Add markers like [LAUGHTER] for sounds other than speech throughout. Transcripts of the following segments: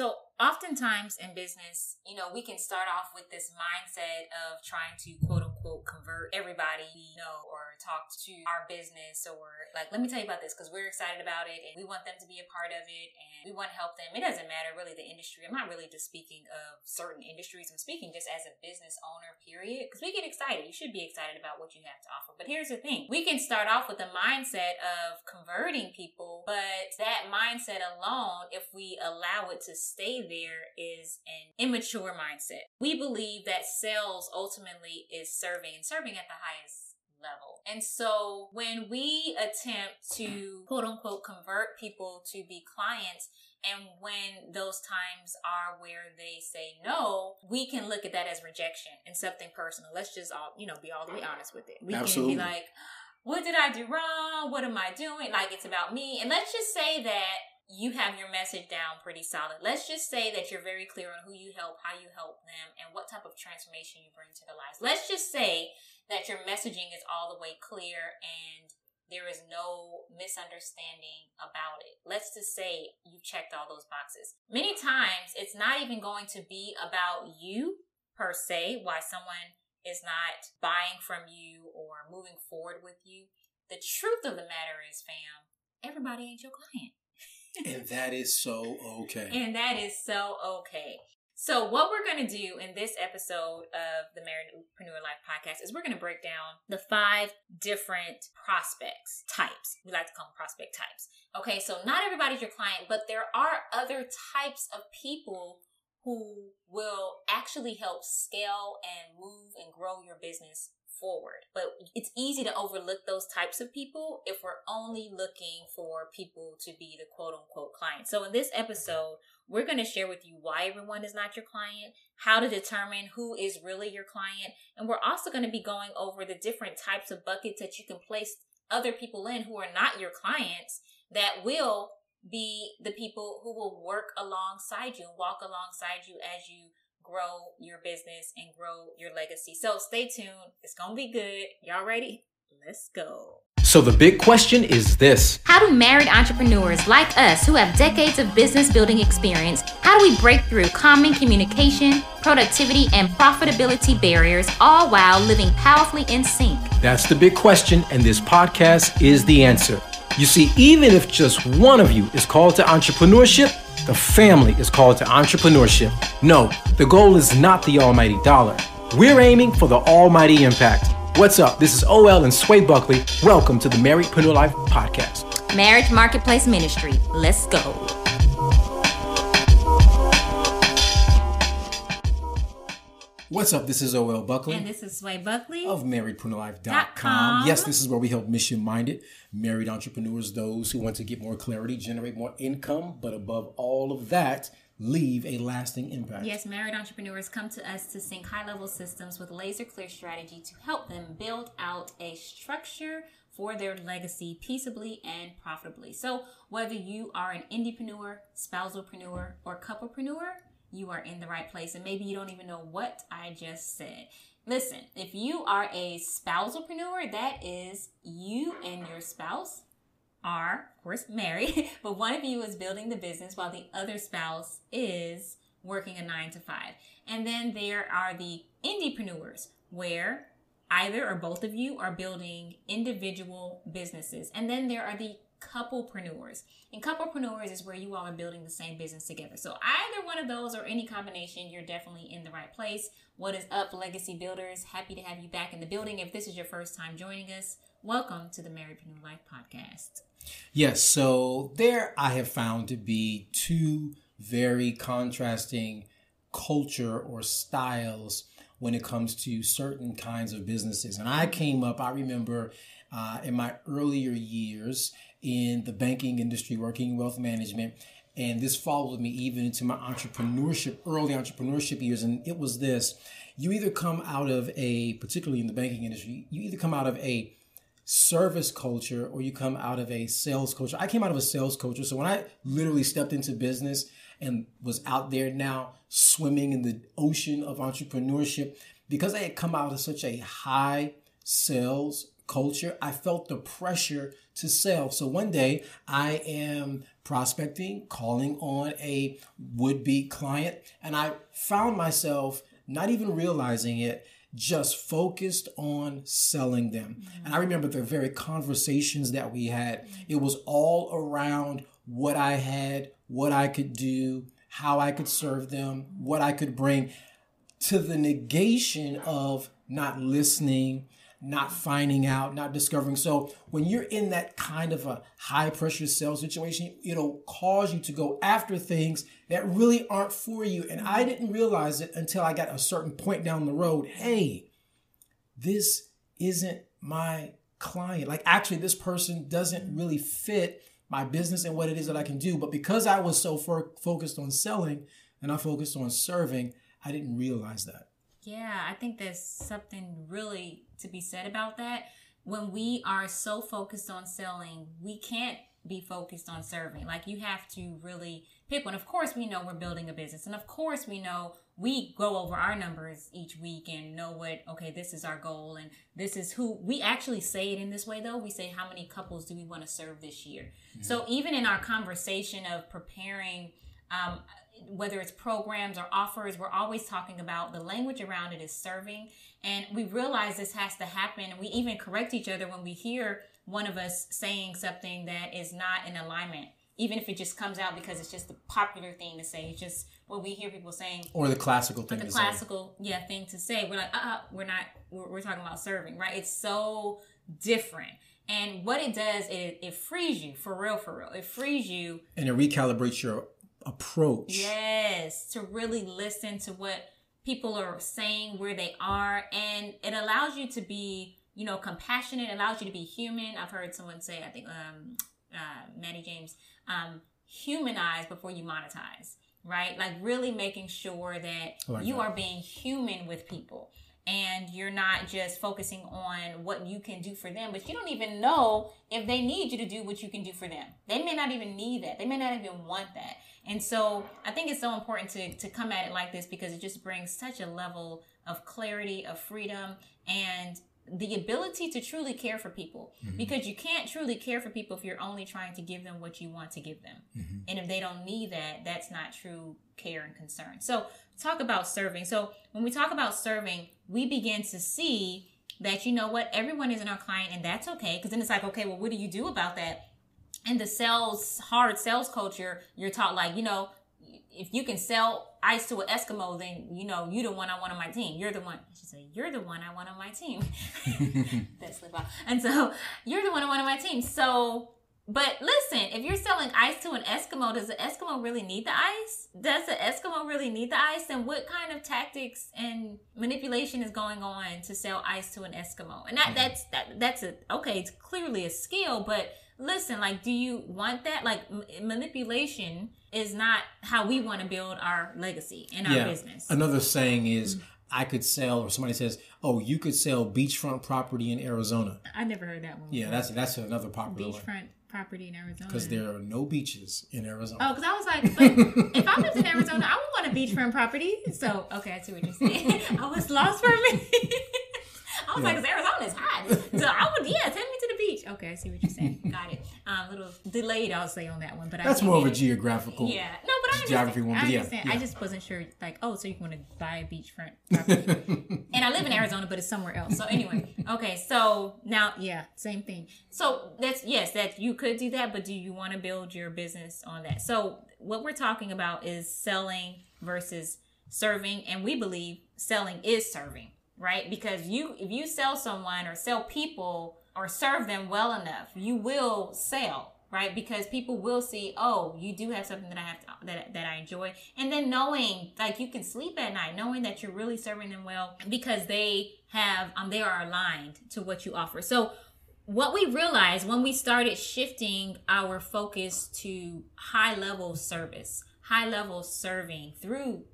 So oftentimes in business, you know, we can start off with this mindset of trying to quote unquote convert everybody we know or talk to our business or like, let me tell you about this because we're excited about it and we want them to be a part of it and we want to help them. It doesn't matter really the industry. I'm not really just speaking of certain industries. I'm speaking just as a business owner, period, because we get excited. You should be excited about what you have to offer. But here's the thing. We can start off with the mindset of converting people, but that mindset alone, if we allow it to stay there is an immature mindset. We believe that sales ultimately is serving and serving at the highest level. And so when we attempt to quote unquote convert people to be clients, and when those times are where they say no, we can look at that as rejection and something personal. Let's just all, you know, be all the way honest with it. We Absolutely. can be like, what did I do wrong? What am I doing? Like it's about me. And let's just say that you have your message down pretty solid. Let's just say that you're very clear on who you help, how you help them, and what type of transformation you bring to their lives. Let's just say that your messaging is all the way clear and there is no misunderstanding about it. Let's just say you've checked all those boxes. Many times it's not even going to be about you per se, why someone is not buying from you or moving forward with you. The truth of the matter is, fam, everybody ain't your client and that is so okay. And that is so okay. So, what we're going to do in this episode of the Marriedpreneur Life podcast is we're going to break down the five different prospects types. We like to call them prospect types. Okay, so not everybody's your client, but there are other types of people who will actually help scale and move and grow your business forward. But it's easy to overlook those types of people if we're only looking for people to be the quote unquote client. So in this episode, we're going to share with you why everyone is not your client, how to determine who is really your client, and we're also going to be going over the different types of buckets that you can place other people in who are not your clients that will be the people who will work alongside you walk alongside you as you grow your business and grow your legacy. So stay tuned. It's going to be good. Y'all ready? Let's go. So, the big question is this How do married entrepreneurs like us who have decades of business building experience, how do we break through common communication, productivity, and profitability barriers, all while living powerfully in sync? That's the big question, and this podcast is the answer. You see, even if just one of you is called to entrepreneurship, the family is called to entrepreneurship. No, the goal is not the almighty dollar. We're aiming for the almighty impact. What's up? This is OL and Sway Buckley. Welcome to the Marriedpreneur Life podcast. Marriage Marketplace Ministry. Let's go. What's up? This is OL Buckley. And this is Sway Buckley of MarriedpreneurLife.com. Yes, this is where we help mission minded married entrepreneurs, those who want to get more clarity, generate more income, but above all of that, leave a lasting impact. Yes, married entrepreneurs come to us to sync high level systems with laser clear strategy to help them build out a structure for their legacy peaceably and profitably. So, whether you are an indiepreneur, spousalpreneur, or couplepreneur, you are in the right place. And maybe you don't even know what I just said. Listen, if you are a spousalpreneur, that is you and your spouse are, of course, [LAUGHS] married, but one of you is building the business while the other spouse is working a nine to five. And then there are the indiepreneurs where either or both of you are building individual businesses. And then there are the couplepreneurs. And couplepreneurs is where you all are building the same business together. So either one of those or any combination, you're definitely in the right place. What is up, Legacy Builders? Happy to have you back in the building. If this is your first time joining us, welcome to the Marriedpreneur Life podcast. Yes, so there I have found to be two very contrasting culture or styles when it comes to certain kinds of businesses. And I came up, I remember uh, in my earlier years, in the banking industry, working in wealth management. And this followed me even into my entrepreneurship, early entrepreneurship years. And it was this you either come out of a, particularly in the banking industry, you either come out of a service culture or you come out of a sales culture. I came out of a sales culture. So when I literally stepped into business and was out there now swimming in the ocean of entrepreneurship, because I had come out of such a high sales culture, I felt the pressure to sell. So one day I am prospecting, calling on a would be client. And I found myself not even realizing it, just focused on selling them. Mm-hmm. And I remember the very conversations that we had, it was all around what I had, what I could do, how I could serve them, what I could bring to the negation of not listening, not finding out, not discovering. So when you're in that kind of a high pressure sales situation, it'll cause you to go after things that really aren't for you. And I didn't realize it until I got a certain point down the road. Hey, this isn't my client. Like actually this person doesn't really fit my business and what it is that I can do. But because I was so focused on selling and I focused on serving, I didn't realize that. Yeah, I think there's something really to be said about that. When we are so focused on selling, we can't be focused on serving. Like you have to really pick one. Of course, we know we're building a business, and of course, we know we go over our numbers each week and know what okay, this is our goal, and this is who we actually say it in this way. Though we say how many couples do we want to serve this year. Mm-hmm. So even in our conversation of preparing. Um, whether it's programs or offers, we're always talking about the language around it is serving. And we realize this has to happen. And we even correct each other when we hear one of us saying something that is not in alignment, even if it just comes out because it's just the popular thing to say. It's just what we hear people saying. Or the classical thing the classical, say. yeah, thing to say. We're like, uh, uh we're not, we're, we're talking about serving, right? It's so different. And what it does, it, it frees you for real, for real. It frees you. And it recalibrates your approach. Yes, to really listen to what people are saying, where they are, and it allows you to be, you know, compassionate. Allows you to be human. I've heard someone say, I think, um, uh, Maddie James, um, humanize before you monetize. Right, like really making sure that like you that. are being human with people and you're not just focusing on what you can do for them, but you don't even know if they need you to do what you can do for them. They may not even need that. They may not even want that. And so I think it's so important to, to come at it like this because it just brings such a level of clarity, of freedom, and the ability to truly care for people mm-hmm. because you can't truly care for people if you're only trying to give them what you want to give them. Mm-hmm. And if they don't need that, that's not true care and concern. So, talk about serving. So, when we talk about serving, we begin to see that you know what everyone isn't our client and that's okay because then it's like okay well what do you do about that in the sales hard sales culture you're taught like you know if you can sell ice to an eskimo then you know you're the one i want on my team you're the one should say you're the one i want on my team [LAUGHS] that's slip out and so you're the one i want on my team so but listen, if you're selling ice to an Eskimo, does the Eskimo really need the ice? Does the Eskimo really need the ice? And what kind of tactics and manipulation is going on to sell ice to an Eskimo? And that mm-hmm. that's that that's a okay, it's clearly a skill, but listen, like, do you want that? Like, m- manipulation is not how we want to build our legacy in our yeah. business. Another saying is, mm-hmm. I could sell, or somebody says, "Oh, you could sell beachfront property in Arizona." I never heard that one. Yeah, that's that's another popular beachfront one. property in Arizona. Because there are no beaches in Arizona. Oh, because I was like, if I lived in Arizona, I would want a beachfront property. So, okay, I see what you're saying. [LAUGHS] I was lost for a minute. [LAUGHS] I was yeah. like, is hot. So I would, yeah, take me to. Okay, I see what you're saying. Got it. Um, a little delayed, I'll say on that one, but that's more of a geographical. Yeah, no, but I geography one. But I understand. Yeah, yeah. I just wasn't sure, like, oh, so you want to buy a beachfront property? [LAUGHS] and I live in Arizona, but it's somewhere else. So anyway, [LAUGHS] okay, so now, yeah, same thing. So that's yes, that you could do that, but do you want to build your business on that? So what we're talking about is selling versus serving, and we believe selling is serving right? Because you, if you sell someone or sell people or serve them well enough, you will sell, right? Because people will see, oh, you do have something that I have to, that that I enjoy, and then knowing like you can sleep at night, knowing that you're really serving them well because they have um they are aligned to what you offer. So what we realized when we started shifting our focus to high level service, high level serving through,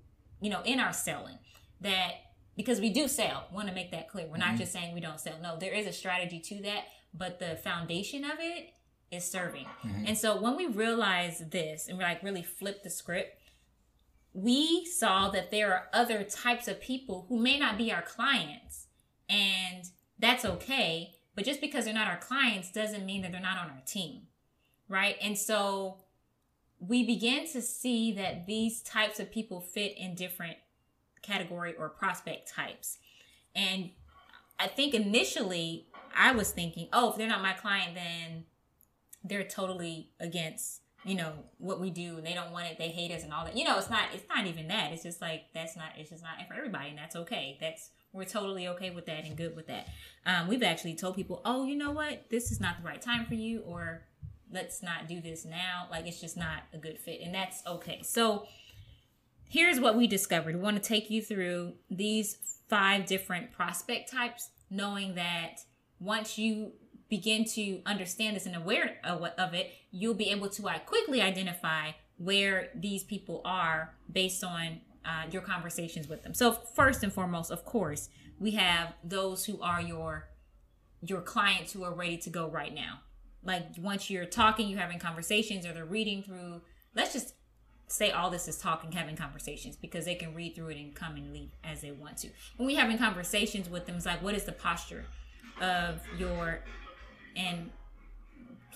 you know, in our selling, that because we do sell. Want to make that clear. We're mm-hmm. not just saying we don't sell. No, there is a strategy to that, but the foundation of it is serving. Mm-hmm. And so when we realized this and we like really flipped the script, we saw that there are other types of people who may not be our clients, and that's okay. But just because they're not our clients doesn't mean that they're not on our team, right? And so we began to see that these types of people fit in different category or prospect types. And I think initially I was thinking, oh, if they're not my client, then they're totally against you know what we do. And they don't want it. They hate us and all that. You know it's not it's not even that. It's just like that's not it's just not for everybody and that's okay. That's we're totally okay with that and good with that. Um, we've actually told people oh you know what? This is not the right time for you or let's not do this now. Like it's just not a good fit and that's okay. So here's what we discovered we want to take you through these five different prospect types knowing that once you begin to understand this and aware of it, you'll be able to quickly identify where these people are based on uh, your conversations with them. So first and foremost, of course, we have those who are your your clients who are ready to go right now. Like once you're talking, you're having conversations, or they're reading through. Let's just say all this is talking, having conversations because they can read through it and come and leave as they want to. When we having conversations with them, it's like, what is the posture of your and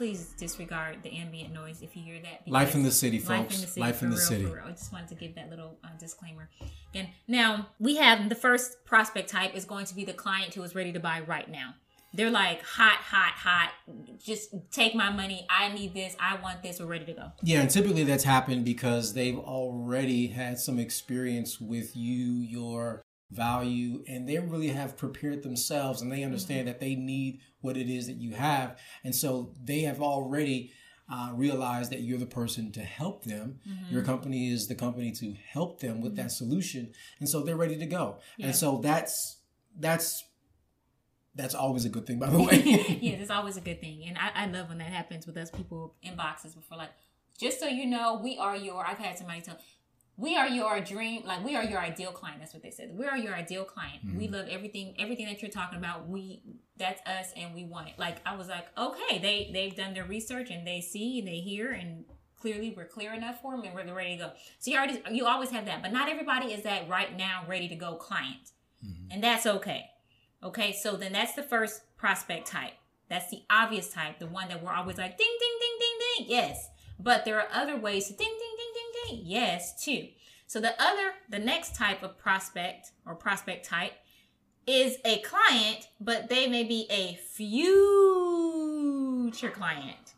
please disregard the ambient noise if you hear that. Life in the city, folks. Life in the city. Life in the real, city. I just wanted to give that little uh, disclaimer. And now we have the first prospect type is going to be the client who is ready to buy right now. They're like hot, hot, hot. Just take my money. I need this. I want this. We're ready to go. Yeah, and typically that's happened because they've already had some experience with you, your value and they really have prepared themselves and they understand mm-hmm. that they need what it is that you have and so they have already uh, realized that you're the person to help them mm-hmm. your company is the company to help them with mm-hmm. that solution and so they're ready to go yeah. and so that's that's that's always a good thing by the way. [LAUGHS] [LAUGHS] Yes it's always a good thing. And I, I love when that happens with us people inboxes before like just so you know we are your i've had somebody tell we are your dream like we are your ideal client. That's what they said. We are your ideal client. Mm-hmm. we love everything everything that you're talking about. We that's us and we want it. Like i was like okay they they've done their research and they see and they hear and clearly we're clear enough for them and we're ready to go. So you already you always have that but not everybody is that right now ready to go client. Mm-hmm. and that's okay okay so then that's the first prospect type that's the obvious type the one that we're always like ding ding ding ding ding yes but there are other ways to ding ding ding ding ding yes too so the other, the next type of prospect or prospect type is a client, but they may be a future client.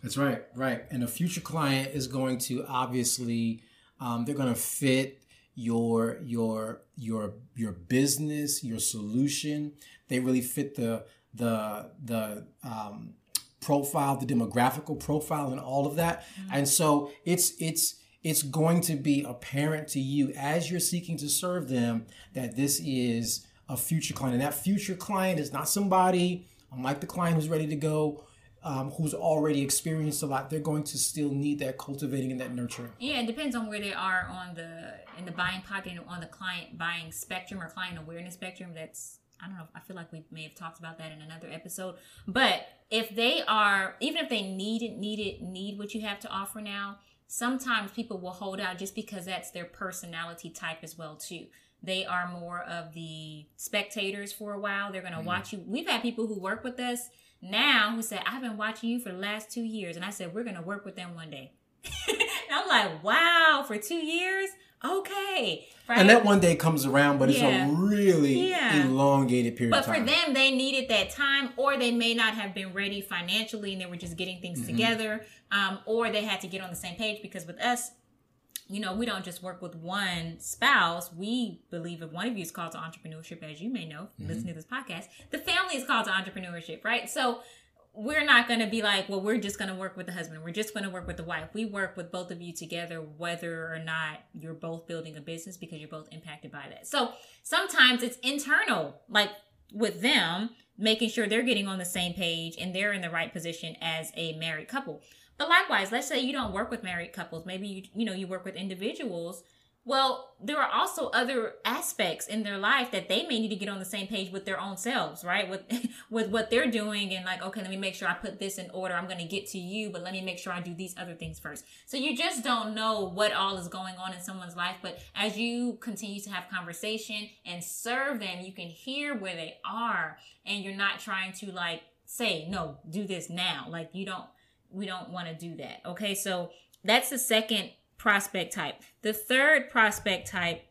That's right, right. And a future client is going to obviously, um, they're going to fit your your your your business, your solution. They really fit the the the um, profile, the demographical profile, and all of that. Mm-hmm. And so it's it's it's going to be apparent to you as you're seeking to serve them that this is a future client. And that future client is not somebody, unlike the client who's ready to go, um, who's already experienced a lot. They're going to still need that cultivating and that nurturing. Yeah, it depends on where they are on the in the buying pocket on the client buying spectrum or client awareness spectrum. That's I don't know. I feel like we may have talked about that in another episode. But if they are, even if they need it, need it, need what you have to offer now, sometimes people will hold out just because that's their personality type as well too they are more of the spectators for a while they're going to mm. watch you we've had people who work with us now who said i've been watching you for the last two years and i said we're going to work with them one day [LAUGHS] and i'm like wow for two years okay. Right? And that one day comes around, but yeah. it's a really yeah. elongated period but for them, they needed that time, or they may not have been ready financially and they were just getting things mm-hmm. together, um, or they had to get on the same page because with us, you know, we don't just work with one spouse. We believe if one of you is called to entrepreneurship, as you may know, mm-hmm. listen to this podcast, the family is called to entrepreneurship, right? So we're not going to be like, well, we're just going to work with the husband. We're just going to work with the wife. We work with both of you together, whether or not you're both building a business because you're both impacted by that. So sometimes it's internal, like with them, making sure they're getting on the same page and they're in the right position as a married couple. But likewise, let's say you don't work with married couples. Maybe you, you know, you work with individuals well, there are also other aspects in their life that they may need to get on the same page with their own selves, right? With [LAUGHS] with what they're doing and like, okay, let me make sure I put this in order. I'm going to get to you, but let me make sure I do these other things first. So you just don't know what all is going on in someone's life, but as you continue to have conversation and serve them, you can hear where they are and you're not trying to like say, "No, do this now." Like you don't we don't want to do that. Okay? So that's the second prospect type. The third prospect type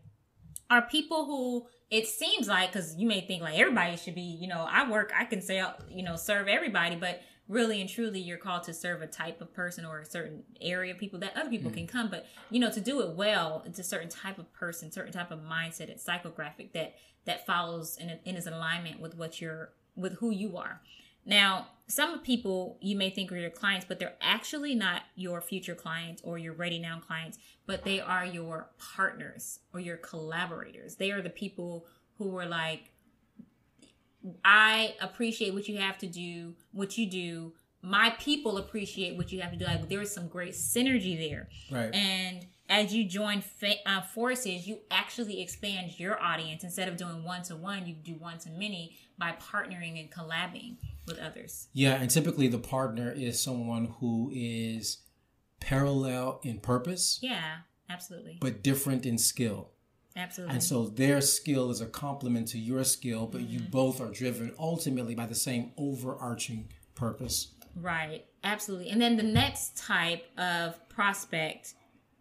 are people who it seems like because you may think like everybody should be you know i work i can say you know serve everybody but really and truly you're called to serve a type of person or a certain area of people that other people mm. can come but you know to do it well it's a certain type of person certain type of mindset it's psychographic that that follows and, and is in alignment with what you're with who you are now some people you may think are your clients but they're actually not your future clients or your ready now clients but they are your partners or your collaborators they are the people who are like I appreciate what you have to do, what you do. My people appreciate what you have to do. Like there is some great synergy there. Right. And as you join fa- uh, forces, you actually expand your audience. Instead of doing one to one, you do one to many by partnering and collabing with others. Yeah, and typically the partner is someone who is parallel in purpose. Yeah, absolutely. But different in skill. Absolutely. And so their skill is a complement to your skill, but mm-hmm. you both are driven ultimately by the same overarching purpose. Right. Absolutely. And then the next type of prospect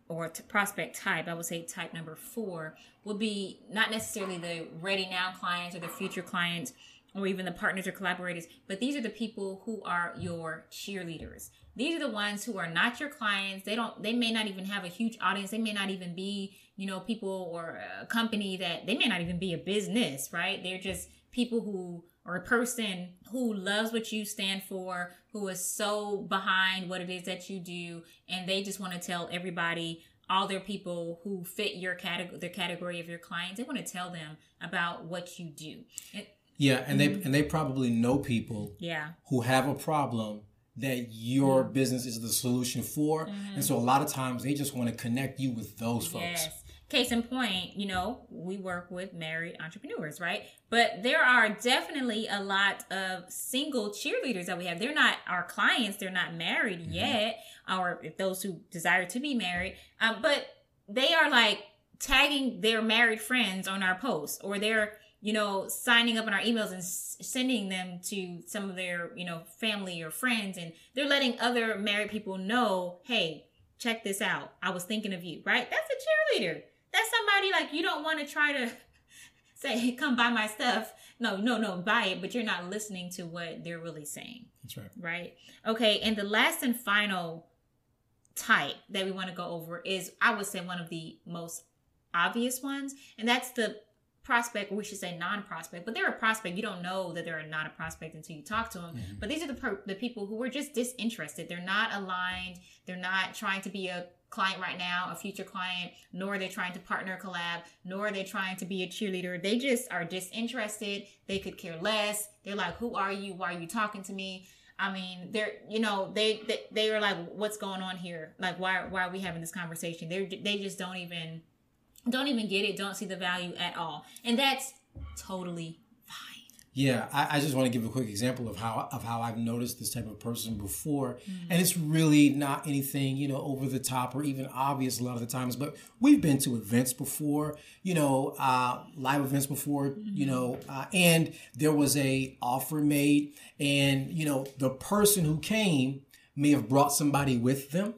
or t- prospect type, I would say type number four, would be not necessarily the ready now clients or the future clients or even the partners or collaborators, but these are the people who are your cheerleaders. These are the ones who are not your clients. They don't, they may not even have a huge audience. They may not even be you know, people or a company that they may not even be a business, right? They're just people who or a person who loves what you stand for, who is so behind what it is that you do, and they just want to tell everybody, all their people who fit your category, their category of your clients, they want to tell them about what you do. It, yeah, and mm-hmm. they and they probably know people, yeah, who have a problem that your mm-hmm. business is the solution for, mm-hmm. and so a lot of times they just want to connect you with those folks. Yes case in point, you know, we work with married entrepreneurs, right? But there are definitely a lot of single cheerleaders that we have. They're not our clients, they're not married mm-hmm. yet, or if those who desire to be married, um, but they are like tagging their married friends on our posts, or they're you know, signing up on our emails and s- sending them to some of their, you know, family or friends. And they're letting other married people know, hey, check this out. I was thinking of you, right? That's a cheerleader that's somebody like you don't want to try to [LAUGHS] say, hey, come buy my stuff. No, no, no, buy it, but you're not listening to what they're really saying. That's right. Right? Okay, and the last and final type that we want to go over is, I would say, one of the most obvious ones, and that's the prospect, or we should say non-prospect, but they're a prospect. You don't know that they're not a prospect until you talk to them. Mm-hmm. But these are the per- the people who are just disinterested. They're not aligned. They're not trying to be a client right now, a future client, nor are they trying to partner collab, nor are they trying to be a cheerleader. They just are disinterested. They could care less. They're like, who are you? Why are you talking to me? I mean, they're, you know, they, they, they are like, what's going on here? Like, why, why are we having this conversation? They, they just don't even, don't even get it. Don't see the value at all. And that's totally fine. yeah, I, I, just want to give a quick example of how of how I've noticed this type of person before, mm-hmm. and it's really not anything you know over the top or even obvious a lot of the times. But we've been to events before, you know, uh, live events before, mm-hmm. you know, uh, and there was a offer made, and you know, the person who came may have brought somebody with them,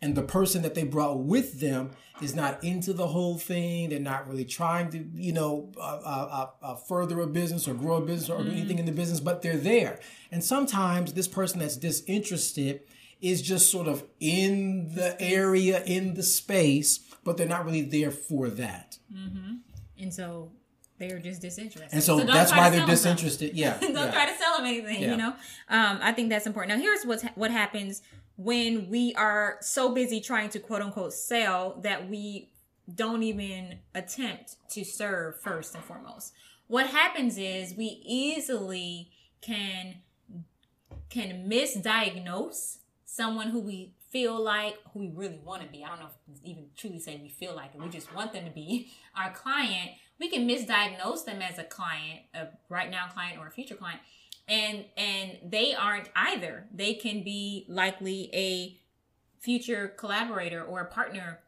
and the person that they brought with them is not into the whole thing. They're not really trying to, you know, uh, uh, uh, uh further a business or grow a business or mm-hmm. do anything in the business, but they're there. And sometimes this person that's disinterested is just sort of in the area, in the space, but they're not really there for that. Mm-hmm. And so they're just disinterested. And so, so that's why they're disinterested. Yeah. [LAUGHS] don't yeah. try to sell them anything, yeah. you know? Um, I think that's important. Now, here's what's, what happens when we are so busy trying to quote unquote sell that we don't even attempt to serve first and foremost. What happens is we easily can can misdiagnose someone who we feel like who we really want to be. I don't know if even truly say we feel like it. We just want them to be our client. We can misdiagnose them as a client, a right now client or a future client and and they aren't either. They can be likely a future collaborator or a partner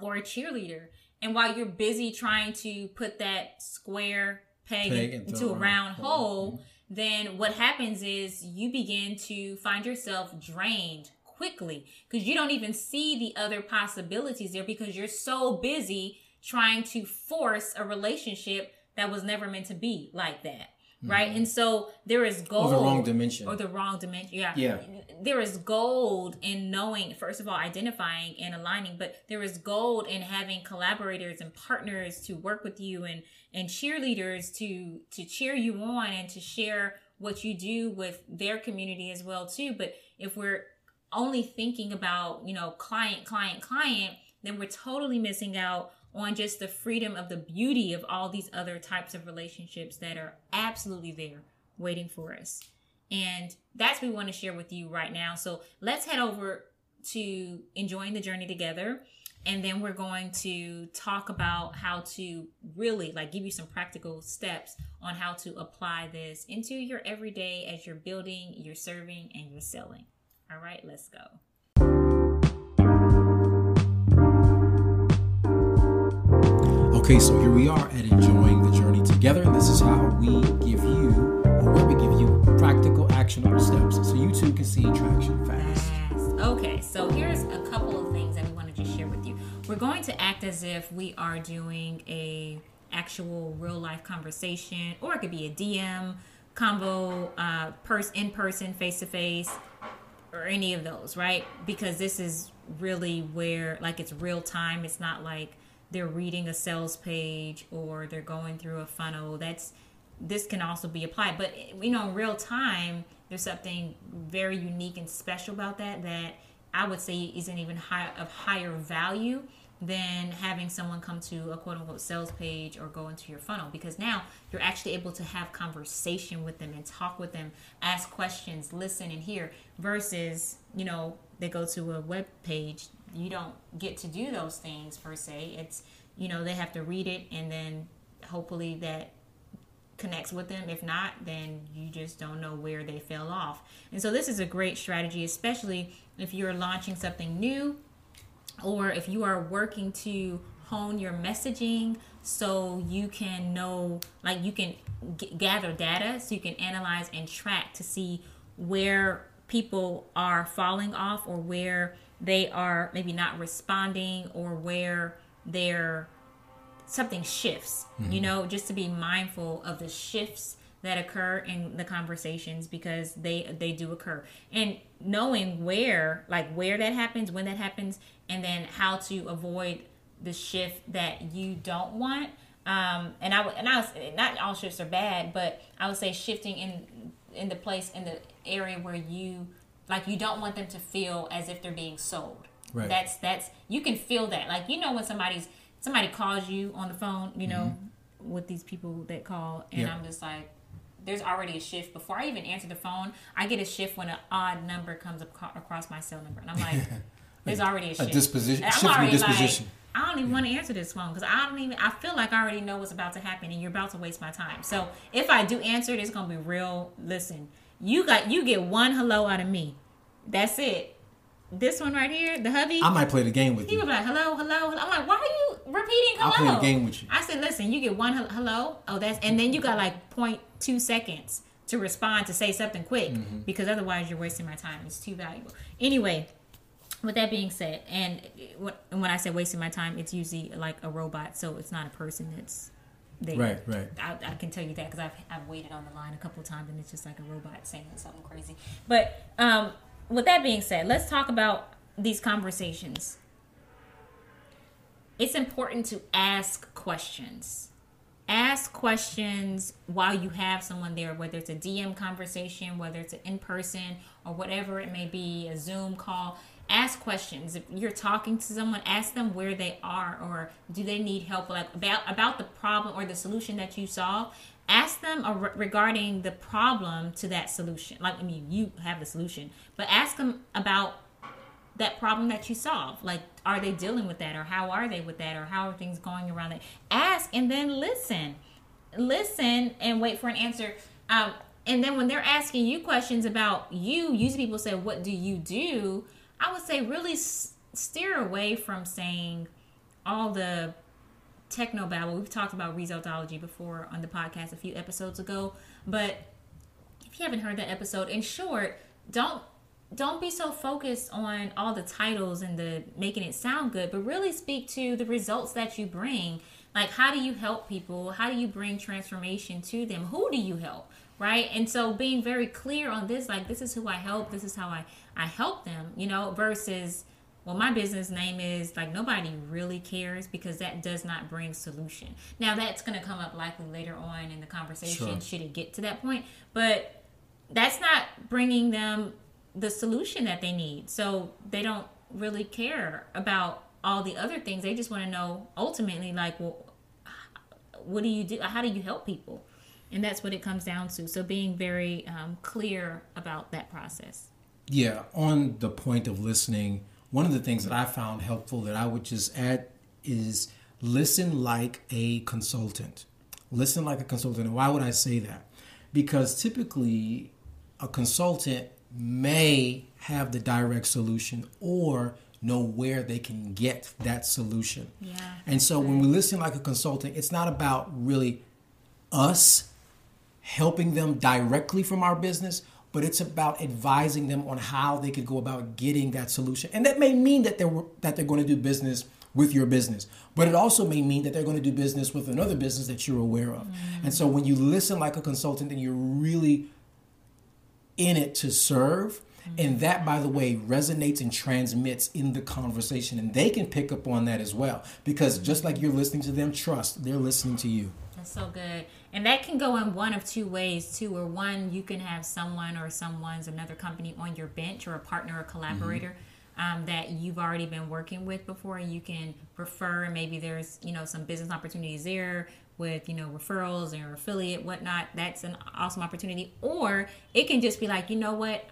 or a cheerleader. And while you're busy trying to put that square peg, peg into a round hole, hole mm-hmm. then what happens is you begin to find yourself drained quickly because you don't even see the other possibilities there because you're so busy trying to force a relationship that was never meant to be like that right? Mm-hmm. And so there is gold or the wrong dimension or the wrong dimension. Yeah, yeah. There is gold in knowing, first of all, identifying and aligning, but there is gold in having collaborators and partners to work with you and and cheerleaders to to cheer you on and to share what you do with their community as well too. But if we're only thinking about you know client, client, client, then we're totally missing out on just the freedom of the beauty of all these other types of relationships that are absolutely there waiting for us. And that's what we want to share with you right now. So let's head over to enjoying the journey together. And then we're going to talk about how to really like give you some practical steps on how to apply this into your everyday as you're building, you're serving, and you're selling. All right, let's go. Okay, so here we are at enjoying the journey together, and this is how we give you, or where we give you practical, actionable steps so you too can see traction fast. Okay, so here's a couple of things that we want to just share with you. We're going to act as if we are doing a actual real life conversation, or it could be a DM combo, uh, pers- in person, face to face, or any of those, right? Because this is really where, like, it's real time. It's not like they're reading a sales page or they're going through a funnel that's this can also be applied. But you know in real time there's something very unique and special about that that i would say isn't even high, of higher value than having someone come to a quote unquote sales page or go into your funnel. Because now you're actually able to have conversation with them and talk with them ask questions listen and hear versus you know they go to a web page you don't get to do those things per se. It's you know they have to read it and then hopefully that connects with them. If not, then you just don't know where they fell off. And so this is a great strategy, especially if you're launching something new or if you are working to hone your messaging so you can know like you can g- gather data so you can analyze and track to see where people are falling off or where they are maybe not responding or where they're something shifts mm-hmm. you know just to be mindful of the shifts that occur in the conversations because they they do occur and knowing where like where that happens when that happens and then how to avoid the shift that you don't want um and i would and i was not all shifts are bad but i would say shifting in in the place in the area where you like you don't want them to feel as if they're being sold. Right. That's that's you can feel that. Like you know when somebody's somebody calls you on the phone, you know, mm-hmm. with these people that call, and yeah. I'm just like, there's already a shift before I even answer the phone. I get a shift when an odd number comes up across my cell number, and I'm like, [LAUGHS] [LAUGHS] there's already a shift. A disposition. I'm already disposition. Like, I don't even want to answer this phone because I don't even. I feel like I already know what's about to happen, and you're about to waste my time. So if I do answer, it, it's gonna be real. Listen, you got you get one hello out of me. That's it. This one right here, the hubby. I might play the game with he you. He was like, hello, hello, hello. I'm like, why are you repeating hello? I'll play the game with you. I said, listen, you get one hello. Oh, that's and then you got like 0.2 seconds to respond to say something quick mm-hmm. because otherwise you're wasting my time. It's too valuable. Anyway, with that being said, and when I say wasting my time, it's usually like a robot, so it's not a person that's there. Right, right. I, I can tell you that because I've I've waited on the line a couple times and it's just like a robot saying something crazy. But um, with that being said, let's talk about these conversations. It's important to ask questions. Ask questions while you have someone there, whether it's a DM conversation, whether it's an in person, or whatever it may be, a Zoom call. Ask questions. If you're talking to someone, ask them where they are or do they need help like about about the problem or the solution that you solve ask them regarding the problem to that solution. Like, I mean, you have the solution, but ask them about that problem that you solve. Like, are they dealing with that, or how are they with that, or how are things going around that? Ask and then listen, listen and wait for an answer. Um, and then when they're asking you questions about you, usually people say, "What do you do?" I would say really s- steer away from saying all the techno babble. We've talked about resultology before on the podcast a few episodes ago, but if you haven't heard that episode, in short, don't don't be so focused on all the titles and the making it sound good, but really speak to the results that you bring. Like, how do you help people? How do you bring transformation to them? Who do you help? Right. And so being very clear on this, like, this is who I help, this is how I, I help them, you know, versus, well, my business name is like nobody really cares because that does not bring solution. Now, that's going to come up likely later on in the conversation, sure. should it get to that point. But that's not bringing them the solution that they need. So they don't really care about all the other things. They just want to know ultimately, like, well, what do you do? How do you help people? And that's what it comes down to. So being very um, clear about that process. Yeah. On the point of listening, one of the things that I found helpful that I would just add is listen like a consultant. Listen like a consultant. And why would I say that? Because typically, a consultant may have the direct solution or know where they can get that solution. Yeah. And so when we listen like a consultant, it's not about really us helping them directly from our business, but it's about advising them on how they could go about getting that solution. And that may mean that they're that they're going to do business with your business, but it also may mean that they're going to do business with another business that you're aware of. Mm-hmm. And so when you listen like a consultant and you're really in it to serve. And that, by the way, resonates and transmits in the conversation. And they can pick up on that as well. Because just like you're listening to them, trust, they're listening to you. That's so good. And that can go in one of two ways, too. Or one, you can have someone or someone's another company on your bench or a partner or collaborator. Mm-hmm. Um, that you've already been working with before and you can refer maybe there's you know some business opportunities there with you know referrals or affiliate whatnot that's an awesome opportunity or it can just be like you know what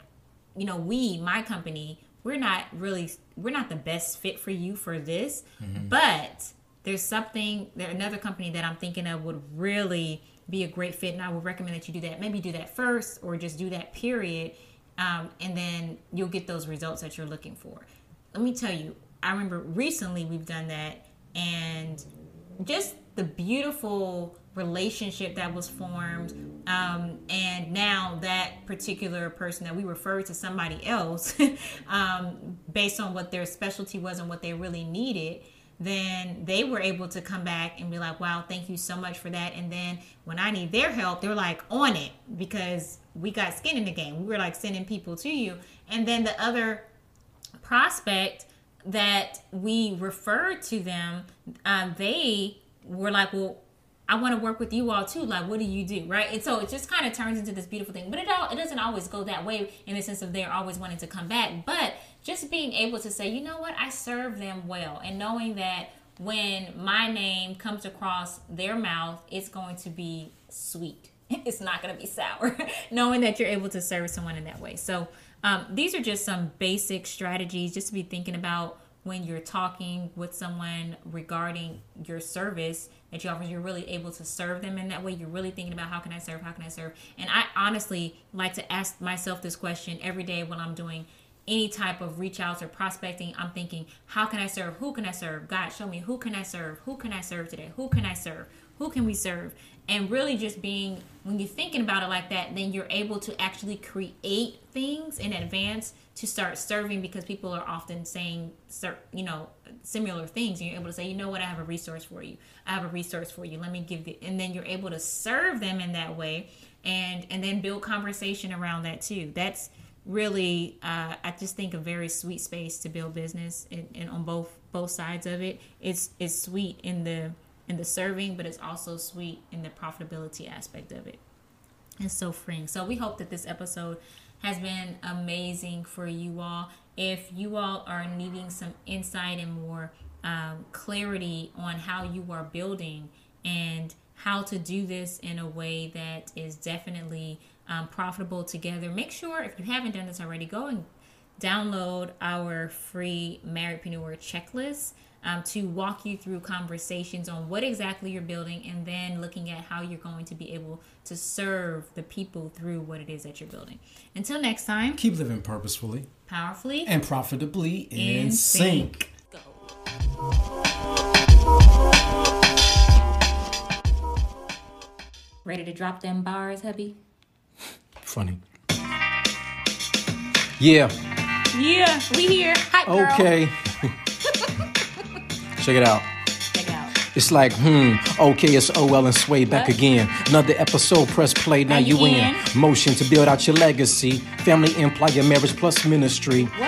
you know we my company we're not really we're not the best fit for you for this mm-hmm. but there's something there another company that i'm thinking of would really be a great fit and i would recommend that you do that. Maybe do that first or just do that period um, and then you'll get those results that you're looking for. Let me tell you i remember recently we've done that and just the beautiful relationship that was formed um, and now that particular person that we referred to somebody else [LAUGHS] um, based on what their specialty was and what they really needed then they were able to come back and be like wow thank you so much for that and then when i need their help they're like on it because we got skin in the game we were like sending people to you and then the other prospect that we referred to them um, they we're like, well, I want to work with you all too. Like, what do you do, right? And so it just kind of turns into this beautiful thing. But it all it doesn't always go that way in the sense of they're always wanting to come back. But just being able to say, you know what, I serve them well, and knowing that when my name comes across their mouth, it's going to be sweet. [LAUGHS] It's not going to be sour. [LAUGHS] knowing that you're able to serve someone in that way. So um, these are just some basic strategies just to be thinking about when you're talking with someone regarding your service that you offer, you're really able to serve them in that way. You're really thinking about how can I serve, how can I serve? And I honestly like to ask myself this question every day when I'm doing any type of reach outs or prospecting. I'm thinking, how can I serve? Who can I serve? God, show me who can I serve? Who can I serve today? Who can I serve? Who can we serve? And really just being, when you're thinking about it like that, then you're able to actually create things in advance to start serving because people are often saying, you know, similar things. And you're able to say, you know what, I have a resource for you. I have a resource for you. Let me give you, and then you're able to serve them in that way, and and then build conversation around that too. That's really, uh, I just think a very sweet space to build business, and, and on both both sides of it. It's it's sweet in the in the serving, but it's also sweet in the profitability aspect of it. It's so freeing. So we hope that this episode has been amazing for you all. If you all are needing some insight and more um, clarity on how you are building and how to do this in a way that is definitely um, profitable together, make sure if you haven't done this already, go and download our free Marriedpreneur checklist um, to walk you through conversations on what exactly you're building and then looking at how you're going to be able to serve the people through what it is that you're building. Until next time, keep living purposefully, powerfully, and profitably in, in sync. sync. Ready to drop them bars, hubby? Funny. Yeah. Yeah, we here. Hi. Okay. [LAUGHS] Check it out. Check it out. It's like, hmm, okay, it's OL and Sway back What? again. Another episode, press play, now Now you in. in. Motion to build out your legacy. Family, employer, marriage plus ministry. What?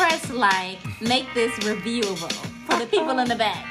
Press like. Make this reviewable for the people in the back.